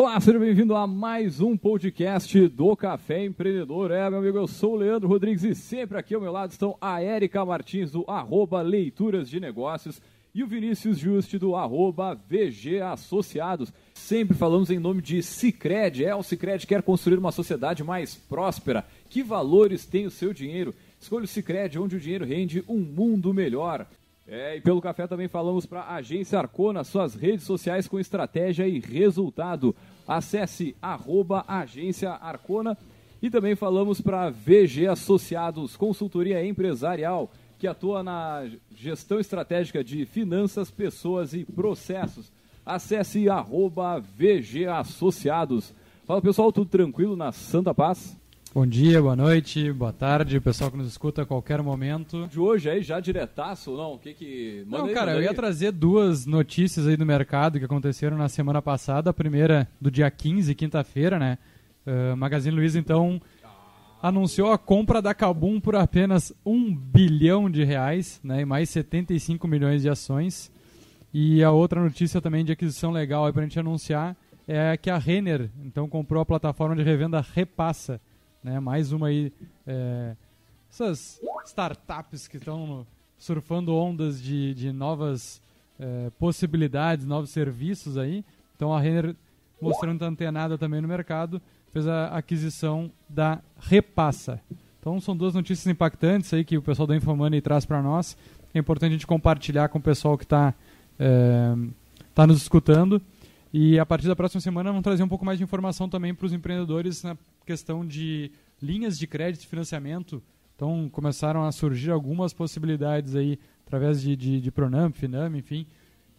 Olá, seja bem-vindo a mais um podcast do Café Empreendedor. É, meu amigo, eu sou o Leandro Rodrigues e sempre aqui ao meu lado estão a Érica Martins do arroba Leituras de Negócios e o Vinícius Juste do arroba VG Associados. Sempre falamos em nome de Cicred. É, o Cicred quer construir uma sociedade mais próspera. Que valores tem o seu dinheiro? Escolha o Cicred, onde o dinheiro rende um mundo melhor. É, e pelo café também falamos para a Agência Arcona, suas redes sociais com estratégia e resultado. Acesse arroba Agência Arcona e também falamos para VG Associados, consultoria empresarial, que atua na gestão estratégica de finanças, pessoas e processos. Acesse arroba VG Associados. Fala pessoal, tudo tranquilo na Santa Paz? Bom dia, boa noite, boa tarde, pessoal que nos escuta a qualquer momento. De hoje aí, já diretaço ou não? O que que... Manda não, aí, cara, eu ia trazer duas notícias aí do mercado que aconteceram na semana passada. A primeira do dia 15, quinta-feira, né? Uh, Magazine Luiza, então, anunciou a compra da Cabum por apenas um bilhão de reais, né? E mais 75 milhões de ações. E a outra notícia também de aquisição legal aí pra gente anunciar é que a Renner, então, comprou a plataforma de revenda Repassa né? Mais uma aí. É, essas startups que estão surfando ondas de, de novas é, possibilidades, novos serviços aí. Então a Renner, mostrando estar antenada também no mercado, fez a aquisição da Repassa. Então são duas notícias impactantes aí que o pessoal da Infomoney traz para nós. É importante a gente compartilhar com o pessoal que está é, tá nos escutando. E a partir da próxima semana vamos trazer um pouco mais de informação também para os empreendedores questão de linhas de crédito e financiamento. Então começaram a surgir algumas possibilidades aí através de, de, de Pronam, Finam, enfim.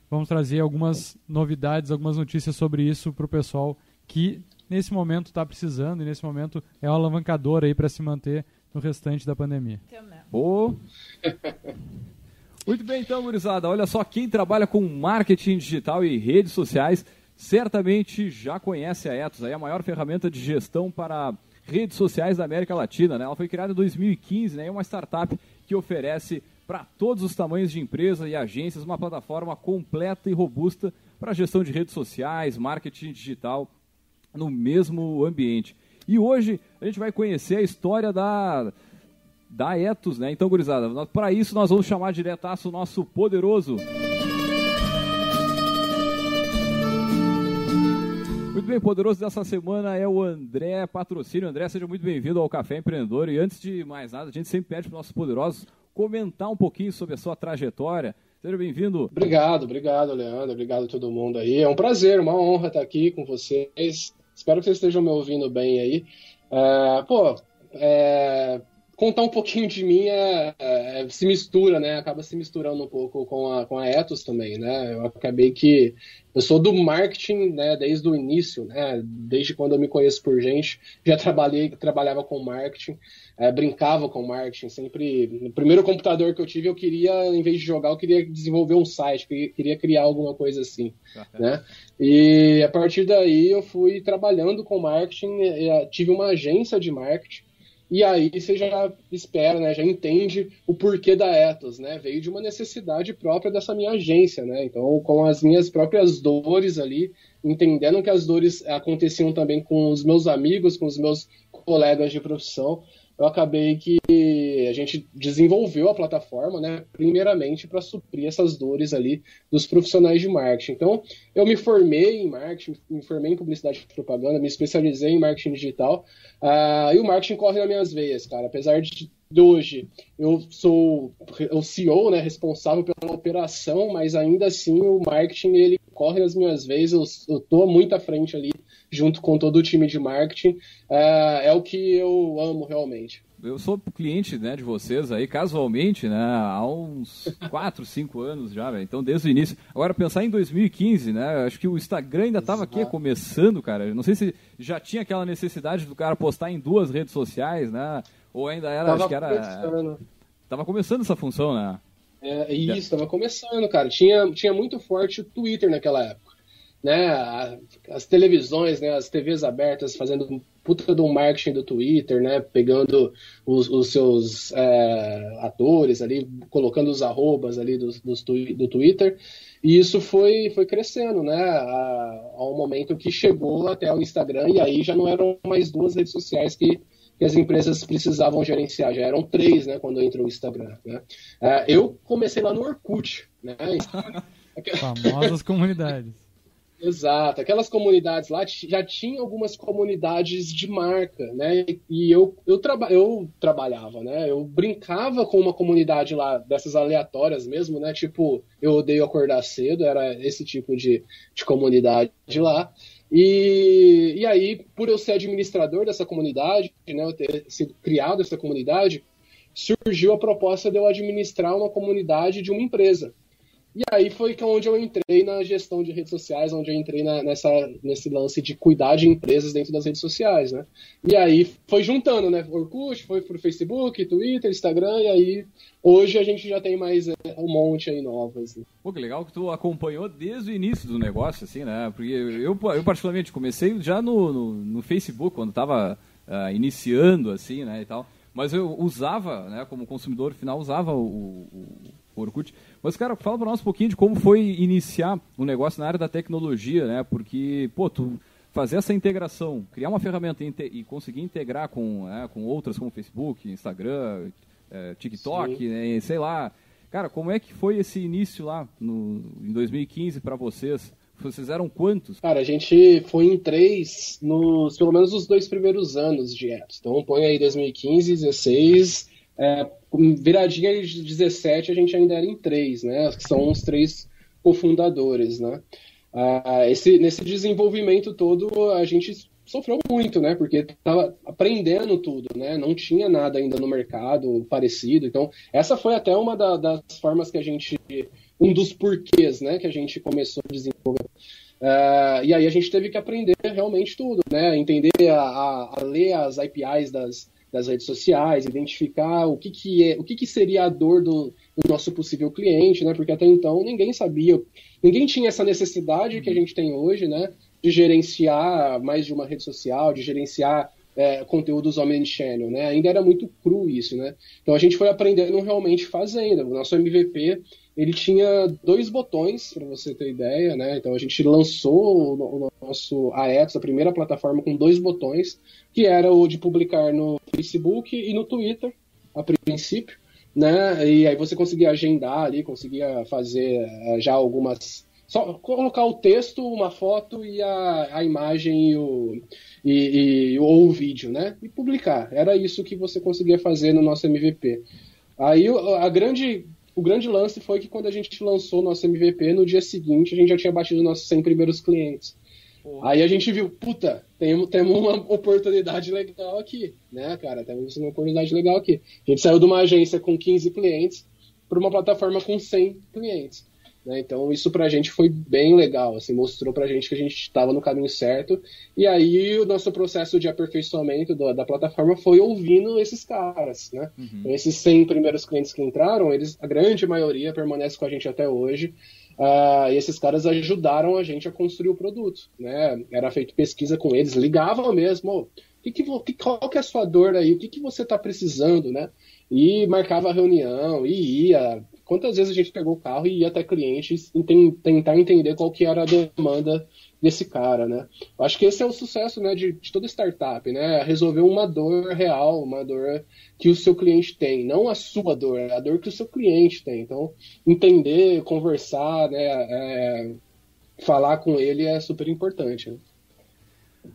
Vamos trazer algumas novidades, algumas notícias sobre isso para o pessoal que nesse momento está precisando e nesse momento é um alavancador aí para se manter no restante da pandemia. Oh. Muito bem, então, gurizada. Olha só, quem trabalha com marketing digital e redes sociais certamente já conhece a Etos, aí a maior ferramenta de gestão para redes sociais da América Latina. Né? Ela foi criada em 2015, né? é uma startup que oferece para todos os tamanhos de empresa e agências uma plataforma completa e robusta para gestão de redes sociais, marketing digital no mesmo ambiente. E hoje a gente vai conhecer a história da, da Etos, né? Então, gurizada, para isso nós vamos chamar diretaço o nosso poderoso bem, poderoso dessa semana é o André Patrocínio. André, seja muito bem-vindo ao Café Empreendedor. E antes de mais nada, a gente sempre pede para os nossos poderosos comentar um pouquinho sobre a sua trajetória. Seja bem-vindo. Obrigado, obrigado, Leandro. Obrigado a todo mundo aí. É um prazer, uma honra estar aqui com vocês. Espero que vocês estejam me ouvindo bem aí. É, pô, é, contar um pouquinho de mim é, é, se mistura, né? Acaba se misturando um pouco com a, com a Ethos também, né? Eu acabei que eu sou do marketing, né? Desde o início, né? Desde quando eu me conheço por gente, já trabalhei, trabalhava com marketing, é, brincava com marketing. Sempre, no primeiro computador que eu tive, eu queria, em vez de jogar, eu queria desenvolver um site, queria criar alguma coisa assim, né? E a partir daí eu fui trabalhando com marketing, tive uma agência de marketing e aí você já espera, né, já entende o porquê da Ethos, né? Veio de uma necessidade própria dessa minha agência, né? Então, com as minhas próprias dores ali, entendendo que as dores aconteciam também com os meus amigos, com os meus colegas de profissão, eu acabei que a gente desenvolveu a plataforma, né, primeiramente para suprir essas dores ali dos profissionais de marketing. Então, eu me formei em marketing, me formei em publicidade e propaganda, me especializei em marketing digital, uh, e o marketing corre nas minhas veias, cara. Apesar de, hoje eu sou o CEO, né, responsável pela operação, mas ainda assim o marketing ele corre nas minhas veias, eu, eu tô muito à frente ali junto com todo o time de marketing, é, é o que eu amo realmente. Eu sou cliente né, de vocês aí, casualmente, né, há uns 4, 5 anos já, véio, então desde o início. Agora, pensar em 2015, né, acho que o Instagram ainda estava aqui começando, cara. Não sei se já tinha aquela necessidade do cara postar em duas redes sociais, né, ou ainda era, tava acho que era... Começando. Tava começando essa função, né? É, isso, estava começando, cara. Tinha, tinha muito forte o Twitter naquela época né, as televisões, né, as TVs abertas fazendo puta do marketing do Twitter, né? Pegando os, os seus é, atores ali, colocando os arrobas ali do, do Twitter. E isso foi, foi crescendo, né? A, ao momento que chegou até o Instagram, e aí já não eram mais duas redes sociais que, que as empresas precisavam gerenciar, já eram três, né? Quando entrou o Instagram. Né? Uh, eu comecei lá no Orkut, né? Famosas comunidades. Exato, aquelas comunidades lá já tinham algumas comunidades de marca, né? E eu, eu, traba eu trabalhava, né? Eu brincava com uma comunidade lá dessas aleatórias mesmo, né? Tipo, eu odeio acordar cedo, era esse tipo de, de comunidade lá. E, e aí, por eu ser administrador dessa comunidade, né? Eu ter sido criado essa comunidade, surgiu a proposta de eu administrar uma comunidade de uma empresa. E aí foi onde eu entrei na gestão de redes sociais, onde eu entrei na, nessa, nesse lance de cuidar de empresas dentro das redes sociais, né? E aí foi juntando, né? Orkut, foi pro Facebook, Twitter, Instagram, e aí hoje a gente já tem mais é, um monte aí novas. Né? Pô, que legal que tu acompanhou desde o início do negócio, assim, né? Porque eu, eu particularmente comecei já no, no, no Facebook, quando tava uh, iniciando, assim, né, e tal. Mas eu usava, né, como consumidor final, usava o, o Orkut. Mas, cara, fala para nós um pouquinho de como foi iniciar um negócio na área da tecnologia, né? Porque, pô, tu fazer essa integração, criar uma ferramenta e conseguir integrar com, né, com outras como Facebook, Instagram, é, TikTok, né, sei lá. Cara, como é que foi esse início lá no, em 2015 para vocês? Vocês eram quantos? Cara, a gente foi em três, nos, pelo menos os dois primeiros anos de apps. Então põe aí 2015, 16, é, viradinha de 17 a gente ainda era em três, né? Que são os três cofundadores, né? Ah, esse, nesse desenvolvimento todo a gente sofreu muito, né? Porque estava aprendendo tudo, né? Não tinha nada ainda no mercado parecido. Então, essa foi até uma da, das formas que a gente. Um dos porquês, né? Que a gente começou a desenvolver. Uh, e aí a gente teve que aprender realmente tudo, né? Entender a, a, a ler as APIs das, das redes sociais, identificar o que, que é, o que, que seria a dor do, do, nosso possível cliente, né? Porque até então ninguém sabia, ninguém tinha essa necessidade que a gente tem hoje, né? De gerenciar mais de uma rede social, de gerenciar é, conteúdos omnichannel, né? Ainda era muito cru isso, né? Então a gente foi aprendendo realmente fazendo. O nosso MVP ele tinha dois botões, para você ter ideia, né? Então a gente lançou o, nosso AETS, a primeira plataforma, com dois botões, que era o de publicar no Facebook e no Twitter, a princípio, né? E aí você conseguia agendar ali, conseguia fazer uh, já algumas só colocar o texto, uma foto e a, a imagem e o, e, e, ou o vídeo, né? E publicar. Era isso que você conseguia fazer no nosso MVP. Aí a grande, o grande lance foi que quando a gente lançou o nosso MVP, no dia seguinte a gente já tinha batido nossos 100 primeiros clientes. Porra. Aí a gente viu, puta, temos, temos uma oportunidade legal aqui, né, cara? Temos uma oportunidade legal aqui. A gente saiu de uma agência com 15 clientes para uma plataforma com 100 clientes. Né? Então isso pra gente foi bem legal, assim, mostrou pra gente que a gente estava no caminho certo. E aí o nosso processo de aperfeiçoamento do, da plataforma foi ouvindo esses caras, né? Uhum. Então, esses 100 primeiros clientes que entraram, eles, a grande maioria permanece com a gente até hoje. Uh, e esses caras ajudaram a gente a construir o produto, né? Era feito pesquisa com eles, ligavam mesmo, oh, que que, qual que é a sua dor aí? O que, que você está precisando, né? E marcava a reunião, e ia, Quantas vezes a gente pegou o carro e ia até clientes tentar entender qual que era a demanda desse cara, né? Acho que esse é o sucesso, né, de, de toda startup, né? Resolver uma dor real, uma dor que o seu cliente tem, não a sua dor, a dor que o seu cliente tem. Então, entender, conversar, né, é, falar com ele é super importante. Né?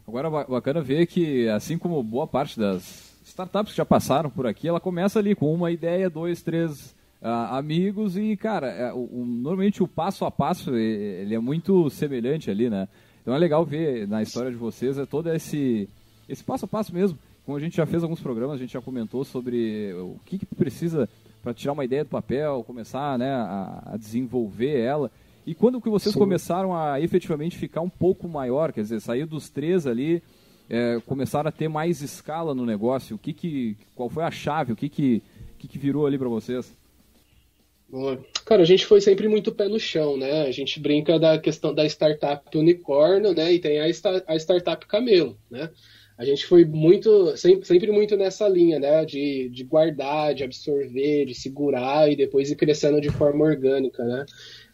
Agora, bacana ver que, assim como boa parte das startups que já passaram por aqui, ela começa ali com uma ideia, dois, três uh, amigos e, cara, é, o, o, normalmente o passo a passo ele é muito semelhante ali, né? Então é legal ver na história de vocês é todo esse, esse passo a passo mesmo. Como a gente já fez alguns programas, a gente já comentou sobre o que, que precisa para tirar uma ideia do papel, começar né, a, a desenvolver ela. E quando que vocês Sim. começaram a efetivamente ficar um pouco maior, quer dizer, sair dos três ali, é, começaram a ter mais escala no negócio? O que que, qual foi a chave? O que que, que, que virou ali para vocês? Cara, a gente foi sempre muito pé no chão, né? A gente brinca da questão da startup unicórnio, né? E tem a, a startup camelo, né? a gente foi muito, sempre, sempre muito nessa linha, né? De, de guardar, de absorver, de segurar e depois ir crescendo de forma orgânica, né?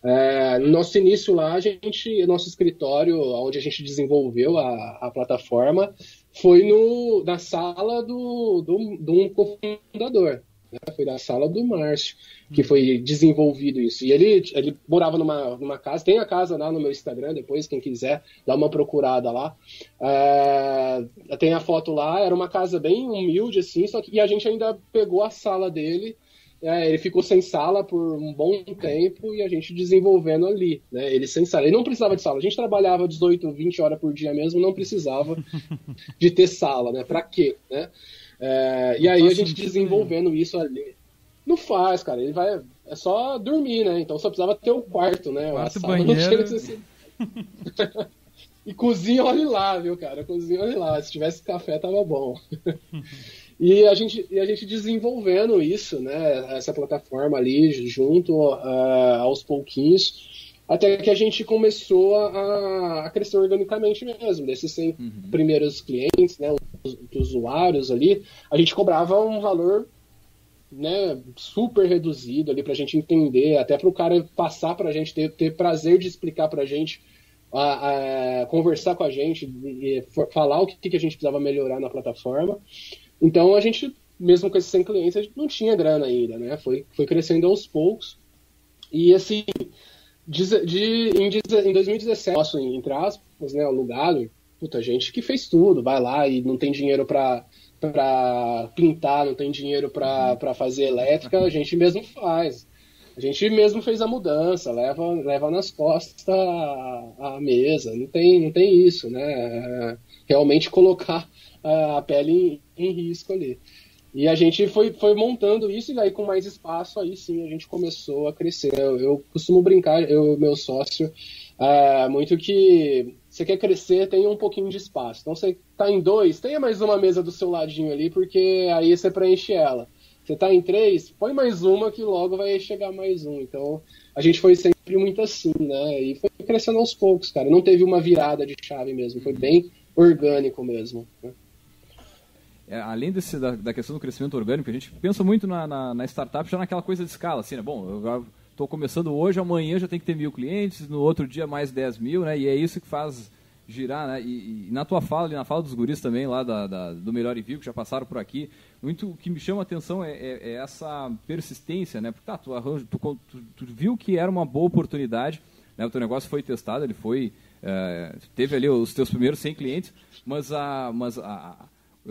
É, no nosso início lá, a gente, nosso escritório, onde a gente desenvolveu a, a plataforma, foi no, na sala do, do, do um cofundador, né? Foi da sala do Márcio que foi desenvolvido isso. E ele, ele morava numa, numa casa, tem a casa lá no meu Instagram, depois, quem quiser, dá uma procurada lá. É, tem a foto lá, era uma casa bem humilde, assim, só que e a gente ainda pegou a sala dele. É, ele ficou sem sala por um bom tempo e a gente desenvolvendo ali, né? Ele sem sala. Ele não precisava de sala. A gente trabalhava 18, 20 horas por dia mesmo, não precisava de ter sala, né? Pra quê, né? É, e aí a gente desenvolvendo isso ali. Não faz, cara. Ele vai. É só dormir, né? Então só precisava ter o quarto, né? Quarto, banheiro. e cozinha, olhe lá, viu, cara? Cozinha, olhe lá. Se tivesse café, tava bom. e, a gente, e a gente desenvolvendo isso, né? Essa plataforma ali, junto uh, aos pouquinhos, até que a gente começou a, a crescer organicamente mesmo. Desses 100 uhum. primeiros clientes, né? Os, os usuários ali, a gente cobrava um valor né, super reduzido ali para a gente entender, até para o cara passar para a gente, ter, ter prazer de explicar para a gente, a, a, conversar com a gente, e, falar o que, que a gente precisava melhorar na plataforma. Então a gente, mesmo com esses 100 clientes, a gente não tinha grana ainda, né? Foi, foi crescendo aos poucos. E assim, de, de, em, em 2017, nosso, entre aspas, né, alugado, puta, gente que fez tudo, vai lá e não tem dinheiro para para pintar, não tem dinheiro para fazer elétrica, a gente mesmo faz. A gente mesmo fez a mudança, leva, leva nas costas a, a mesa, não tem, não tem isso, né? É, realmente colocar a pele em, risco ali. E a gente foi, foi montando isso, e aí com mais espaço, aí sim a gente começou a crescer. Eu, eu costumo brincar, eu meu sócio, é, muito que você quer crescer, tenha um pouquinho de espaço. Então você está em dois, tenha mais uma mesa do seu ladinho ali, porque aí você preenche ela. Você está em três, põe mais uma que logo vai chegar mais um. Então a gente foi sempre muito assim, né? E foi crescendo aos poucos, cara. Não teve uma virada de chave mesmo, foi bem orgânico mesmo. Né? É, além desse, da, da, questão do crescimento orgânico, a gente pensa muito na, na, na startup já naquela coisa de escala, assim, né? Bom, eu estou começando hoje, amanhã já tem que ter mil clientes, no outro dia mais 10 mil, né? E é isso que faz girar, né? E, e na tua fala, na fala dos guris também, lá da, da, do Melhor Envio, que já passaram por aqui, muito o que me chama a atenção é, é, é essa persistência, né? Porque tá, tu, arranjo, tu, tu, tu, viu que era uma boa oportunidade, né? O teu negócio foi testado, ele foi... É, teve ali os teus primeiros 100 clientes, mas a... Mas a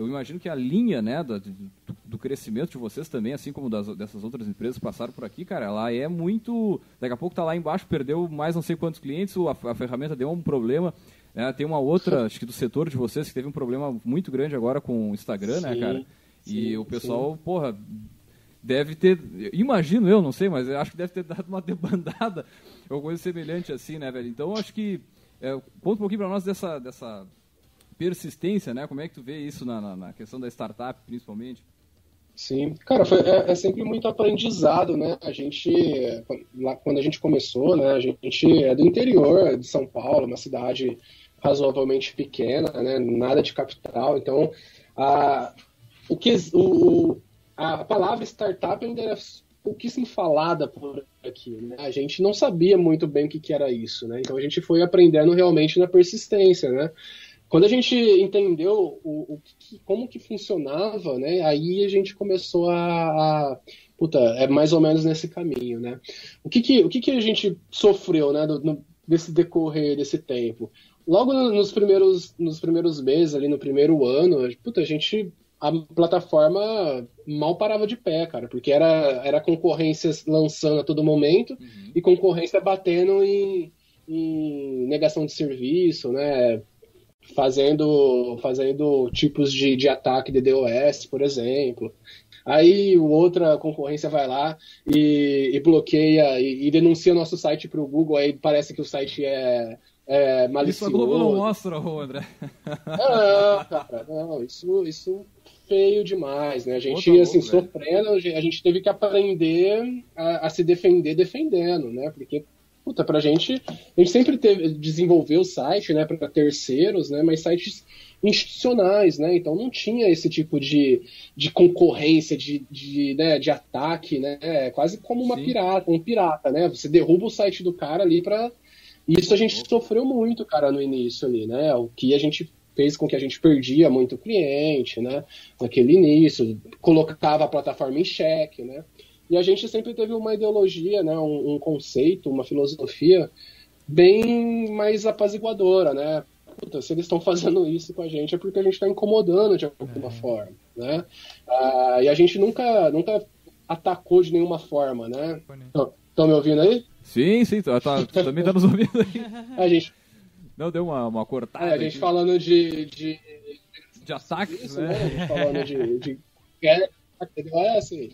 eu imagino que a linha né, do, do, crescimento de vocês também, assim como das, dessas outras empresas que passaram por aqui, cara, ela é muito. Daqui a pouco tá lá embaixo, perdeu mais não sei quantos clientes, a, a ferramenta deu um problema. Né, tem uma outra, acho que do setor de vocês, que teve um problema muito grande agora com o Instagram, né, sim, né, cara? Sim, e o pessoal, sim. porra, deve ter. Imagino eu, não sei, mas acho que deve ter dado uma debandada ou coisa semelhante assim, né, velho? Então acho que. É, conta um pouquinho para nós dessa, dessa persistência, né? Como é que tu vê isso na, na, na questão da startup, principalmente? Sim, cara, foi, é, é, sempre muito aprendizado, né? A gente, lá, quando a gente começou, né? A gente é do interior de São Paulo, uma cidade razoavelmente pequena, né? Nada de capital, então a, o que, o, a palavra startup ainda era pouquíssimo falada por aqui, né? A gente não sabia muito bem o que, que era isso, né? Então a gente foi aprendendo realmente na persistência, né? Quando a gente entendeu o, o que, como que funcionava, né, aí a gente começou a, a, puta, é mais ou menos nesse caminho, né? O que que, o que, que a gente sofreu, né, do, no, desse decorrer desse tempo? Logo nos primeiros, nos primeiros meses, ali no primeiro ano, puta, a gente a plataforma mal parava de pé, cara, porque era, era concorrência lançando a todo momento uhum. e concorrência batendo em, em negação de serviço, né? Fazendo, fazendo tipos de, de ataque de DOS, por exemplo. Aí outra concorrência vai lá e, e bloqueia e, e, denuncia nosso site para o Google, aí parece que o site é, é malicioso. Isso a Globo não mostra, André. Não, cara, não, isso, isso feio demais, né? A gente, Outra assim, sofrendo, a gente teve que aprender a, a se defender defendendo, né? Porque puta, pra gente, a gente sempre teve, desenvolveu o site, né, para terceiros, né, mas sites institucionais, né? Então não tinha esse tipo de, de concorrência, de, de, né, de ataque, né? É quase como uma Sim. pirata, um pirata, né? Você derruba o site do cara ali para isso a gente sofreu muito, cara, no início ali, né? O que a gente fez com que a gente perdia muito cliente, né? Naquele início, colocava a plataforma em xeque, né? E a gente sempre teve uma ideologia, né? Um, um conceito, uma filosofia bem mais apaziguadora, né? Puta, se eles estão fazendo isso com a gente é porque a gente está incomodando de alguma é. forma, né? Ah, e a gente nunca, nunca atacou de nenhuma forma, né? Estão me ouvindo aí? Sim, sim, tá, tá, também tá nos ouvindo aí. A gente... Não, deu uma, uma cortada. É, a gente aqui. falando de... De, de ataques, isso, né? né? A gente falando de... de... É assim...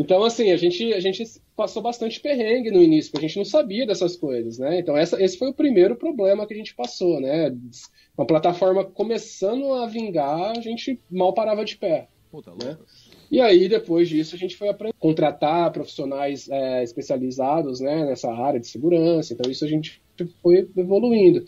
Então, assim, a gente, a gente passou bastante perrengue no início, porque a gente não sabia dessas coisas, né? Então, essa, esse foi o primeiro problema que a gente passou, né? Uma plataforma começando a vingar, a gente mal parava de pé. Puta né? E aí, depois disso, a gente foi aprender a contratar profissionais é, especializados né, nessa área de segurança. Então, isso a gente foi evoluindo.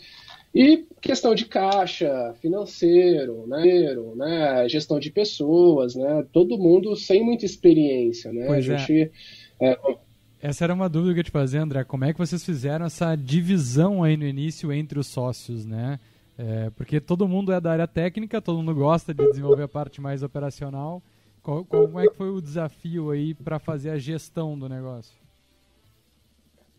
E questão de caixa, financeiro, né, né, gestão de pessoas, né, todo mundo sem muita experiência, né? Pois a é. gente, é. É... Essa era uma dúvida que eu te fazer, André. Como é que vocês fizeram essa divisão aí no início entre os sócios, né? É, porque todo mundo é da área técnica, todo mundo gosta de desenvolver a parte mais operacional. como é que foi o desafio aí para fazer a gestão do negócio?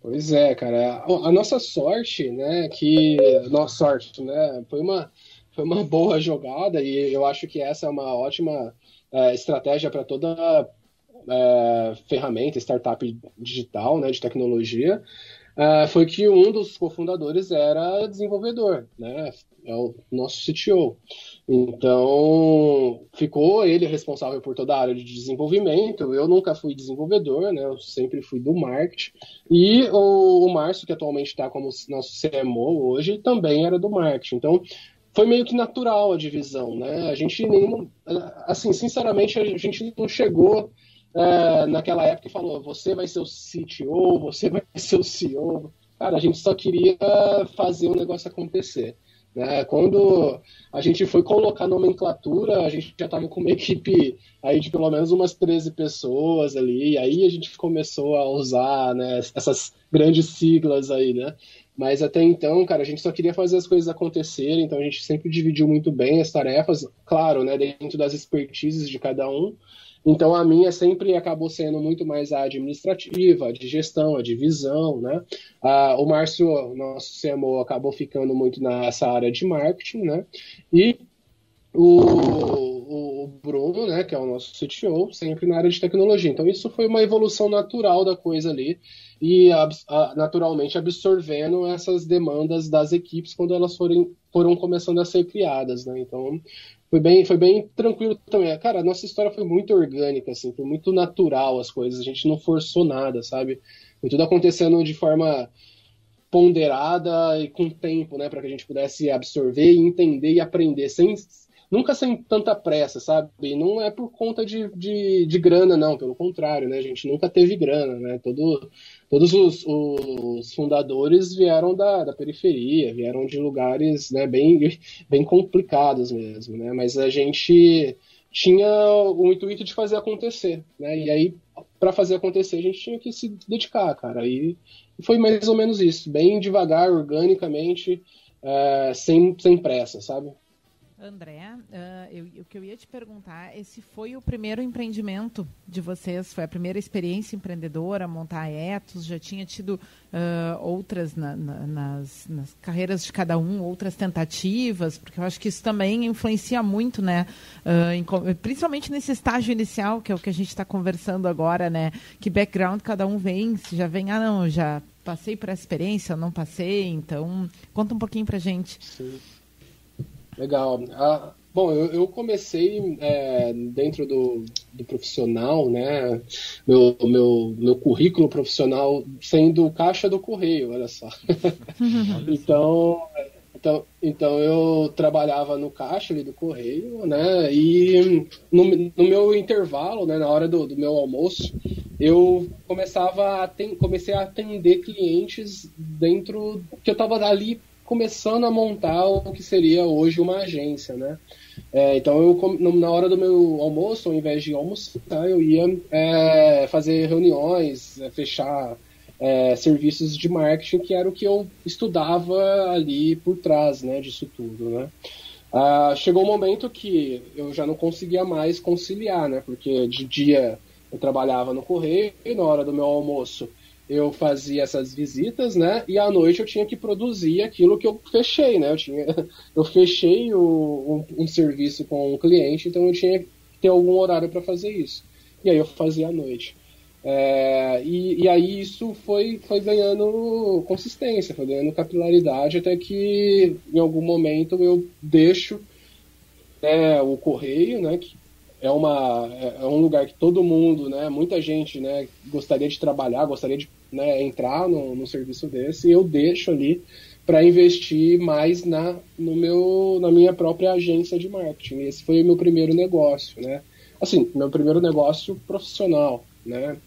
Pois é, cara. A nossa sorte, né, que nossa sorte, né, foi uma foi uma boa jogada e eu acho que essa é uma ótima é, estratégia para toda é, ferramenta, startup digital, né, de tecnologia. É, foi que um dos cofundadores era desenvolvedor, né, é o nosso CTO. Então, ficou ele responsável por toda a área de desenvolvimento. Eu nunca fui desenvolvedor, né? Eu sempre fui do marketing. E o, o Márcio, que atualmente está como nosso CMO hoje, também era do marketing. Então, foi meio que natural a divisão, né? A gente nem, assim, sinceramente, a gente não chegou é, naquela época e falou: você vai ser o CTO, você vai ser o CEO. Cara, a gente só queria fazer o negócio acontecer. Né? Quando a gente foi colocar nomenclatura, a gente já estava com uma equipe aí de pelo menos umas 13 pessoas ali, aí a gente começou a usar né, essas grandes siglas aí, né? Mas até então, cara, a gente só queria fazer as coisas acontecerem, então a gente sempre dividiu muito bem as tarefas, claro, né, dentro das expertises de cada um, então a minha sempre acabou sendo muito mais a administrativa, a de gestão, a de visão, né? Ah, o Márcio, nosso CMO, acabou ficando muito nessa área de marketing, né? E o, o, Bruno, né, que é o nosso CTO, sempre na área de tecnologia. Então isso foi uma evolução natural da coisa ali e naturalmente absorvendo essas demandas das equipes quando elas forem, foram começando a ser criadas, né? Então foi bem, foi bem tranquilo também. Cara, a nossa história foi muito orgânica, assim, foi muito natural as coisas, a gente não forçou nada, sabe? Foi tudo acontecendo de forma ponderada e com tempo, né, para que a gente pudesse absorver entender e aprender sem nunca sem tanta pressa, sabe? E não é por conta de, de, de, grana, não, pelo contrário, né? A gente nunca teve grana, né? Todo, todos os, os fundadores vieram da, da periferia, vieram de lugares né, bem, bem complicados mesmo, né? Mas a gente tinha o intuito de fazer acontecer, né? E aí, para fazer acontecer, a gente tinha que se dedicar, cara. E foi mais ou menos isso, bem devagar, organicamente, é, sem, sem pressa, sabe? André, uh, eu, o que eu ia te perguntar, esse foi o primeiro empreendimento de vocês? Foi a primeira experiência empreendedora, montar a Etos? Já tinha tido uh, outras na, na, nas, nas, carreiras de cada um, outras tentativas? Porque eu acho que isso também influencia muito, né? Uh, em, principalmente nesse estágio inicial, que é o que a gente está conversando agora, né? Que background cada um vem, se já vem, ah, não, já passei por essa experiência, não passei, então conta um pouquinho pra gente. Sim. Legal. Ah, bom, eu, eu comecei é, dentro do, do, profissional, né? Meu, meu, meu currículo profissional sendo caixa do correio, olha só. então, então, então eu trabalhava no caixa ali do correio, né? E no, no meu intervalo, né, na hora do, do meu almoço, eu começava a ten, comecei a atender clientes dentro que eu estava ali começando a montar o que seria hoje uma agência, né? É, então eu na hora do meu almoço, ao invés de almoçar, eu ia é, fazer reuniões, é, fechar é, serviços de marketing, que era o que eu estudava ali por trás, né, disso tudo, né? Ah, chegou um momento que eu já não conseguia mais conciliar, né? Porque de dia eu trabalhava no correio e na hora do meu almoço eu fazia essas visitas, né? E à noite eu tinha que produzir aquilo que eu fechei, né? Eu, tinha, eu fechei o, um, um serviço com um cliente, então eu tinha que ter algum horário para fazer isso. E aí eu fazia à noite. É, e, e, aí isso foi, foi ganhando consistência, foi ganhando capilaridade, até que em algum momento eu deixo né, o correio, né, que é, uma, é, é um lugar que todo mundo, né, muita gente né, gostaria de trabalhar, gostaria de né, entrar no, no serviço desse, e eu deixo ali para investir mais na, no meu, na minha própria agência de marketing. Esse foi o meu primeiro negócio, né? Assim, meu primeiro negócio profissional, né?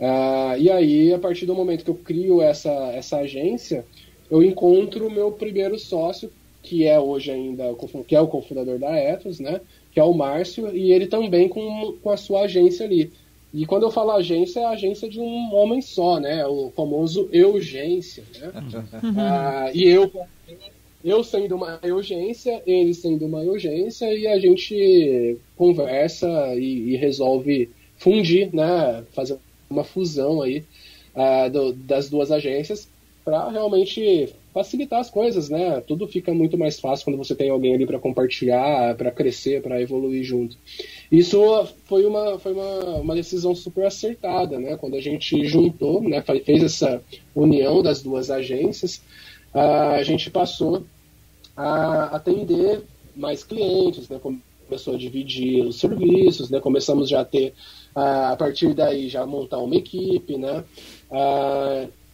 Uh, e aí, a partir do momento que eu crio essa, essa agência, eu encontro o meu primeiro sócio, que é hoje ainda que é o cofundador da Ethos, né? Que é o Márcio, e ele também com, com a sua agência ali. E quando eu falo agência, é a agência de um homem só, né? O famoso Eugência, né? uh, e eu, eu sendo uma urgência, ele sendo uma urgência, e a gente conversa e, e resolve fundir, né? Fazer uma fusão aí uh, do, das duas agências para realmente facilitar as coisas, né? Tudo fica muito mais fácil quando você tem alguém ali para compartilhar, para crescer, para evoluir junto. Isso foi uma foi uma, uma decisão super acertada, né? Quando a gente juntou, né? Fez essa união das duas agências, a gente passou a atender mais clientes, né? Começou a dividir os serviços, né? Começamos já a ter a partir daí já montar uma equipe, né?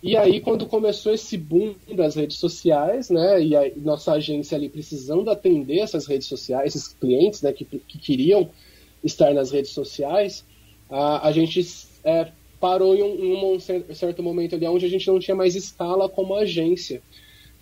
E aí quando começou esse boom das redes sociais, né? E a nossa agência ali precisando atender essas redes sociais, esses clientes, né? Que, que queriam estar nas redes sociais, a, a gente é, parou em um, um, certo momento ali onde a gente não tinha mais escala como agência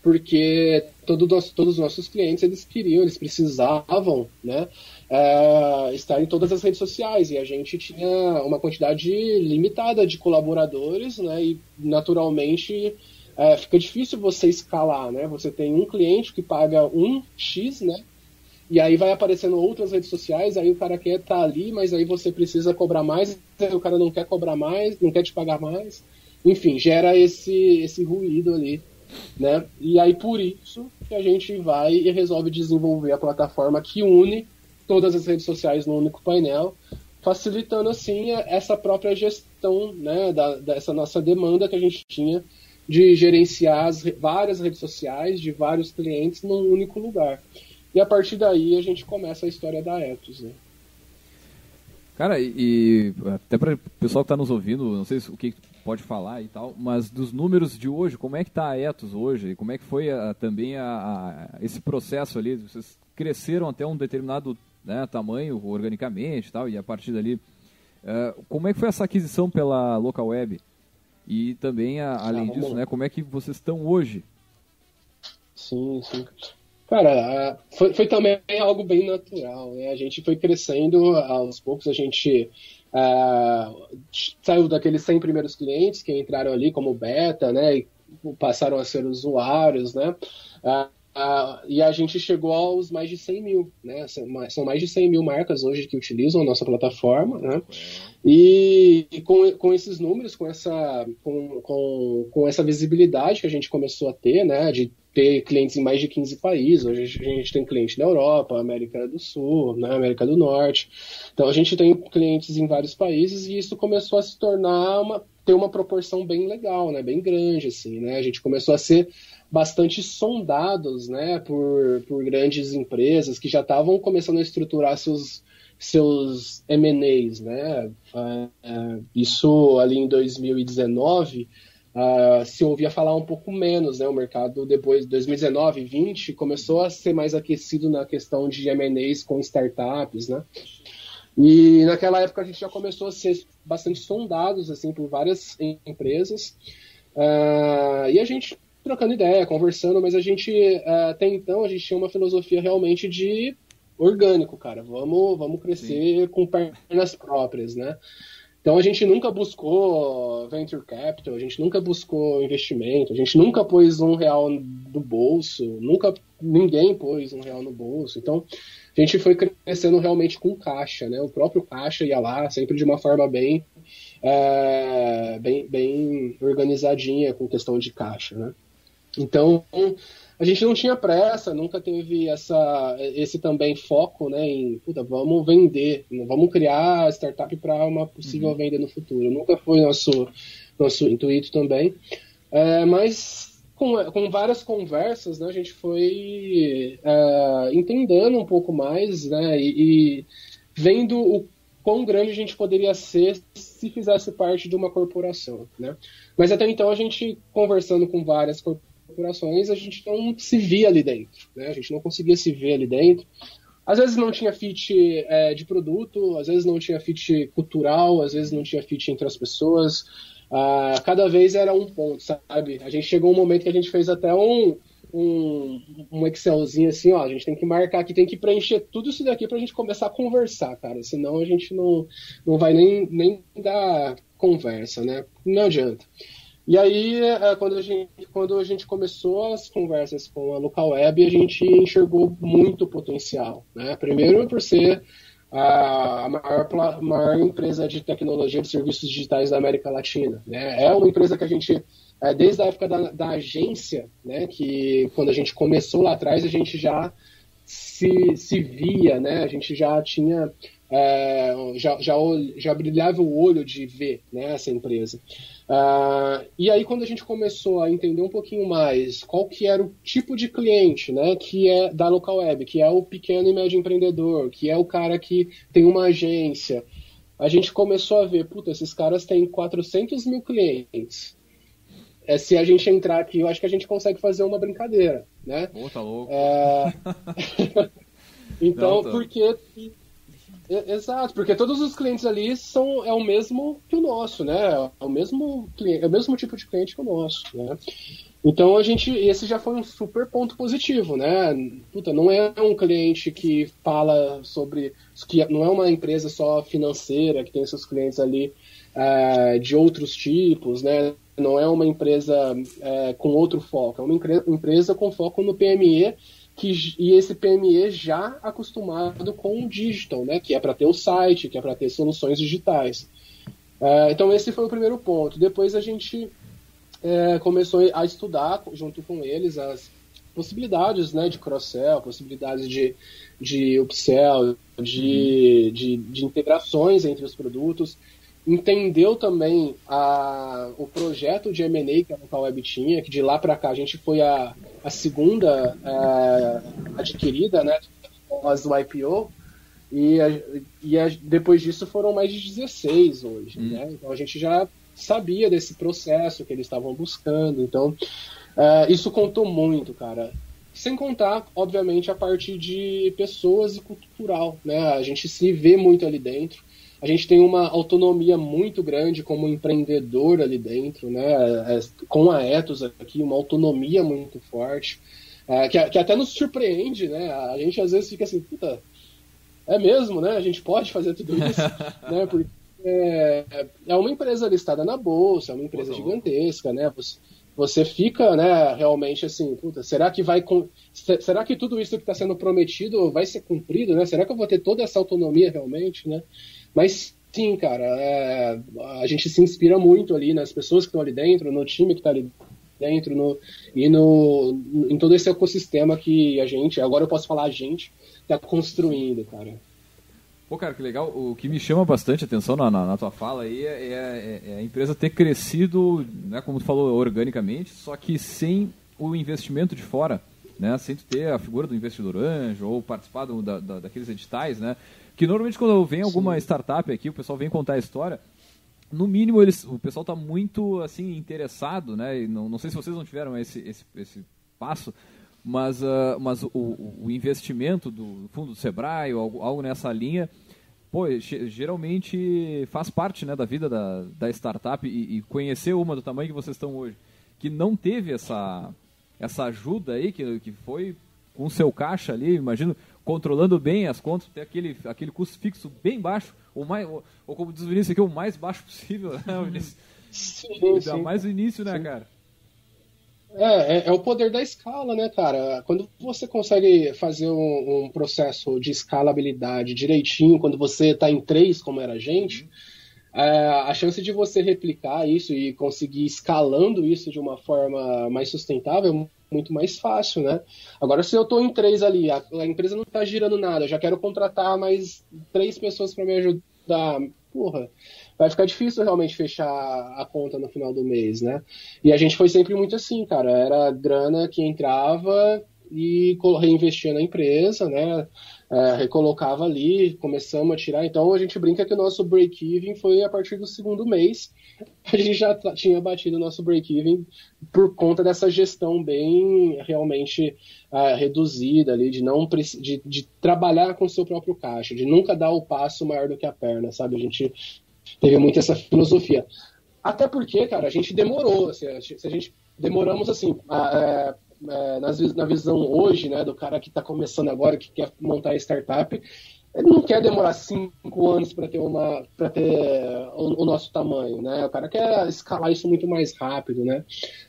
porque todo todos os nossos clientes eles queriam, eles precisavam, né, é, estar em todas as redes sociais e a gente tinha uma quantidade limitada de colaboradores, né, e naturalmente é, fica difícil você escalar, né? Você tem um cliente que paga um x, né? E aí vai aparecendo outras redes sociais, aí o cara quer estar tá ali, mas aí você precisa cobrar mais, o cara não quer cobrar mais, não quer te pagar mais. Enfim, gera esse, esse ruído ali né? E aí por isso que a gente vai e resolve desenvolver a plataforma que une todas as redes sociais no único painel, facilitando assim essa própria gestão, né, da, dessa nossa demanda que a gente tinha de gerenciar as várias redes sociais de vários clientes num único lugar. E a partir daí a gente começa a história da Ethos, né? Cara, e, até para o pessoal que está nos ouvindo, não sei o que pode falar e tal, mas dos números de hoje, como é que está a Etos hoje? Como é que foi a, também a, a, esse processo ali? Vocês cresceram até um determinado né, tamanho organicamente e tal, e a partir dali, uh, como é que foi essa aquisição pela Local Web? E também, além ah, disso, né, como é que vocês estão hoje? Sim, sim. Cara, foi, foi também algo bem natural, né? A gente foi crescendo aos poucos, a gente uh, saiu daqueles 100 primeiros clientes que entraram ali como beta, né? E passaram a ser usuários, né? Uh, uh, e a gente chegou aos mais de 100 mil, né? São mais de 100 mil marcas hoje que utilizam a nossa plataforma, né? E, e com, com esses números, com essa, com, com, com essa visibilidade que a gente começou a ter, né? De ter clientes em mais de 15 países. Hoje a gente tem cliente na Europa, América do Sul, né, América do Norte. Então a gente tem clientes em vários países e isso começou a se tornar uma ter uma proporção bem legal, né, bem grande assim, né? A gente começou a ser bastante sondados, né, por, por grandes empresas que já estavam começando a estruturar seus seus M&As, né? É, isso ali em 2019 uh, se ouvia falar um pouco menos, né? O mercado depois de 2019, 2020 começou a ser mais aquecido na questão de M&As com startups, né? E naquela época a gente já começou a ser bastante sondados assim por várias empresas uh, e a gente trocando ideia, conversando, mas a gente, uh, até então, a gente tinha uma filosofia realmente de orgânico, cara. Vamos, vamos crescer Sim. com pernas próprias, né? Então a gente nunca buscou venture capital, a gente nunca buscou investimento, a gente nunca pôs um real no bolso, nunca ninguém pôs um real no bolso. Então a gente foi crescendo realmente com caixa, né? O próprio caixa ia lá sempre de uma forma bem, é, bem, bem organizadinha com questão de caixa, né? Então a gente não tinha pressa, nunca teve essa, esse também foco né, em puta, vamos vender, vamos criar startup para uma possível uhum. venda no futuro. Nunca foi nosso, nosso intuito também. É, mas com, com várias conversas, né, a gente foi é, entendendo um pouco mais né, e, e vendo o quão grande a gente poderia ser se fizesse parte de uma corporação, né? Mas até então a gente conversando com várias corporações corporações, a gente não se via ali dentro, né? A gente não conseguia se ver ali dentro. Às vezes não tinha fit é, de produto, às vezes não tinha fit cultural, às vezes não tinha fit entre as pessoas. Ah, cada vez era um ponto, sabe? A gente chegou um momento que a gente fez até um, um, um Excelzinho assim, ó, a gente tem que marcar aqui, tem que preencher tudo isso daqui pra gente começar a conversar, cara. Senão a gente não, não vai nem, nem dar conversa, né? Não adianta. E aí, é, quando a, gente, quando a gente começou as conversas com a Local Web, a gente enxergou muito potencial. Né? Primeiro, por ser a maior, maior empresa de tecnologia de serviços digitais da América Latina. Né? É uma empresa que a gente, é, desde a época da, da agência, né? que quando a gente começou lá atrás, a gente já se, se via, né? a gente já tinha é, já, já, já brilhava o olho de ver né, essa empresa. Uh, e aí quando a gente começou a entender um pouquinho mais qual que era o tipo de cliente né, que é da local web, que é o pequeno e médio empreendedor, que é o cara que tem uma agência, a gente começou a ver, puta, esses caras têm 400 mil clientes. É, se a gente entrar aqui, eu acho que a gente consegue fazer uma brincadeira, né? Pô, tá louco. É... então, Não, tá. porque Exato, porque todos os clientes ali são é o mesmo que o nosso, né? É o mesmo cliente, é o mesmo tipo de cliente que o nosso, né? Então a gente, esse já foi um super ponto positivo, né? Puta, não é um cliente que fala sobre, que não é uma empresa só financeira que tem seus clientes ali é, de outros tipos, né? Não é uma empresa é, com outro foco, é uma empresa com foco no PME que, e esse PME já acostumado com o digital, né, que é para ter o site, que é para ter soluções digitais. É, então esse foi o primeiro ponto. Depois a gente é, começou a estudar junto com eles as possibilidades né, de cross-sell, possibilidades de, de upsell, de, uhum. de, de integrações entre os produtos entendeu também a, o projeto de M&A que a Local Web tinha, que de lá para cá a gente foi a, a segunda é, adquirida, né, após o IPO, e, a, e a, depois disso foram mais de 16 hoje, hum. né? Então a gente já sabia desse processo que eles estavam buscando, então é, isso contou muito, cara. Sem contar, obviamente, a parte de pessoas e cultural, né? A gente se vê muito ali dentro a gente tem uma autonomia muito grande como empreendedor ali dentro, né? É, com a Ethos aqui, uma autonomia muito forte, é, que, que, até nos surpreende, né? A gente às vezes fica assim, puta, é mesmo, né? A gente pode fazer tudo isso, né? Porque é, é, uma empresa listada na bolsa, é uma empresa gigantesca, né? Você, você fica, né, realmente assim, puta, será que vai será que tudo isso que está sendo prometido vai ser cumprido, né? Será que eu vou ter toda essa autonomia realmente, né? Mas sim, cara, é, a gente se inspira muito ali nas pessoas que estão ali dentro, no time que está ali dentro, no, e no, em todo esse ecossistema que a gente, agora eu posso falar a gente, está construindo, cara. Pô, cara, que legal. O que me chama bastante atenção na, na, na tua fala aí é, é, é, a empresa ter crescido, né, como tu falou, organicamente, só que sem o investimento de fora, né, sem tu ter a figura do investidor anjo ou participar do, da, da, daqueles editais, né, que normalmente quando vem alguma Sim. startup aqui, o pessoal vem contar a história, no mínimo eles, o pessoal está muito assim interessado, né? Não, não sei se vocês não tiveram esse, esse, esse passo, mas, uh, mas o, o, investimento do fundo do Sebrae, ou algo, algo nessa linha, pô, geralmente faz parte né, da vida da, da startup e, e, conhecer uma do tamanho que vocês estão hoje, que não teve essa, essa ajuda aí, que, que foi com o seu caixa ali, imagino, controlando bem as contas, ter aquele, aquele custo fixo bem baixo, ou, mais, ou, ou como diz o Vinícius aqui, o mais baixo possível, né, Vinícius? Sim, sim. mais o início, né, sim. cara? É, é, é, o poder da escala, né, cara? Quando você consegue fazer um, um processo de escalabilidade direitinho, quando você está em três, como era a gente, é, a chance de você replicar isso e conseguir escalando isso de uma forma mais sustentável é muito mais fácil, né? Agora, se eu estou em três ali, a, a empresa não está girando nada, já quero contratar mais três pessoas para me ajudar, porra vai ficar difícil realmente fechar a conta no final do mês, né? E a gente foi sempre muito assim, cara. Era grana que entrava e reinvestia na empresa, né? É, recolocava ali, começamos a tirar. Então a gente brinca que o nosso break-even foi a partir do segundo mês. A gente já tinha batido o nosso break-even por conta dessa gestão bem realmente é, reduzida ali, de não de, de trabalhar com o seu próprio caixa, de nunca dar o passo maior do que a perna, sabe? A gente teve muito essa filosofia. Até porque, cara, a gente demorou, se a gente demoramos assim, a, é, é, na visão hoje, né, do cara que está começando agora, que quer montar a startup, ele não quer demorar cinco anos para ter uma para ter o, o, nosso tamanho, né? O cara quer escalar isso muito mais rápido, né?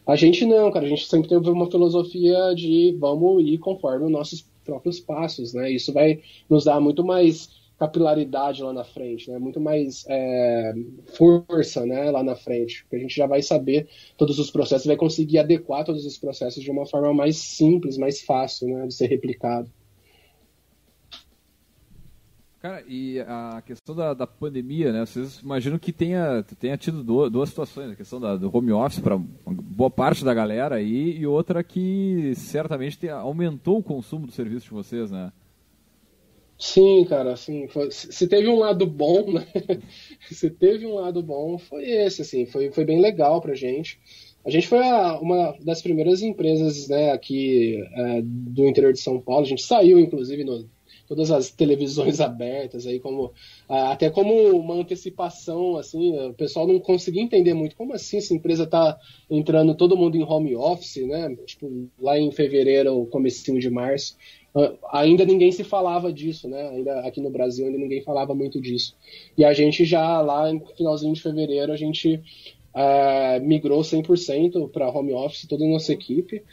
A gente não, cara. A gente sempre teve uma filosofia de vamos ir conforme os nossos próprios passos, né? Isso vai nos dar muito mais capilaridade lá na frente, né? Muito mais é, força, né? Lá na frente, porque a gente já vai saber todos os processos, vai conseguir adequar todos os processos de uma forma mais simples, mais fácil, né? De ser replicado. Cara, e a questão da, da pandemia, né? Vocês imaginam que tenha, tenha tido duas, duas situações, a questão da, do home office para boa parte da galera aí, e outra que certamente aumentou o consumo do serviço de vocês, né? Sim, cara, assim, foi, se teve um lado bom, né? se teve um lado bom, foi esse, assim, foi, foi bem legal pra gente. A gente foi a, uma das primeiras empresas, né, aqui é, do interior de São Paulo. A gente saiu, inclusive, no, todas as televisões abertas aí como até como uma antecipação assim o pessoal não conseguia entender muito como assim essa empresa está entrando todo mundo em home office né tipo lá em fevereiro comecinho de março ainda ninguém se falava disso, né? Ainda aqui no Brasil ainda ninguém falava muito disso. E a gente já lá no finalzinho de fevereiro a gente uh, migrou 100% para home office toda a nossa equipe.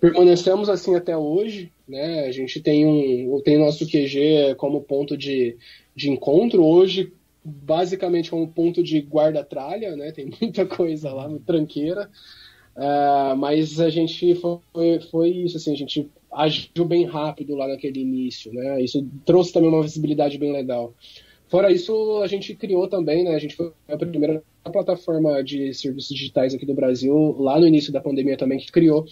Permanecemos assim até hoje, né? A gente tem um tem nosso QG como ponto de, de encontro hoje, basicamente como ponto de guarda-tralha, né? Tem muita coisa lá, tranqueira. Uh, mas a gente foi, foi isso, assim, a gente agiu bem rápido lá naquele início, né? Isso trouxe também uma visibilidade bem legal. Fora isso, a gente criou também, né? A gente foi a primeira plataforma de serviços digitais aqui do Brasil, lá no início da pandemia também, que criou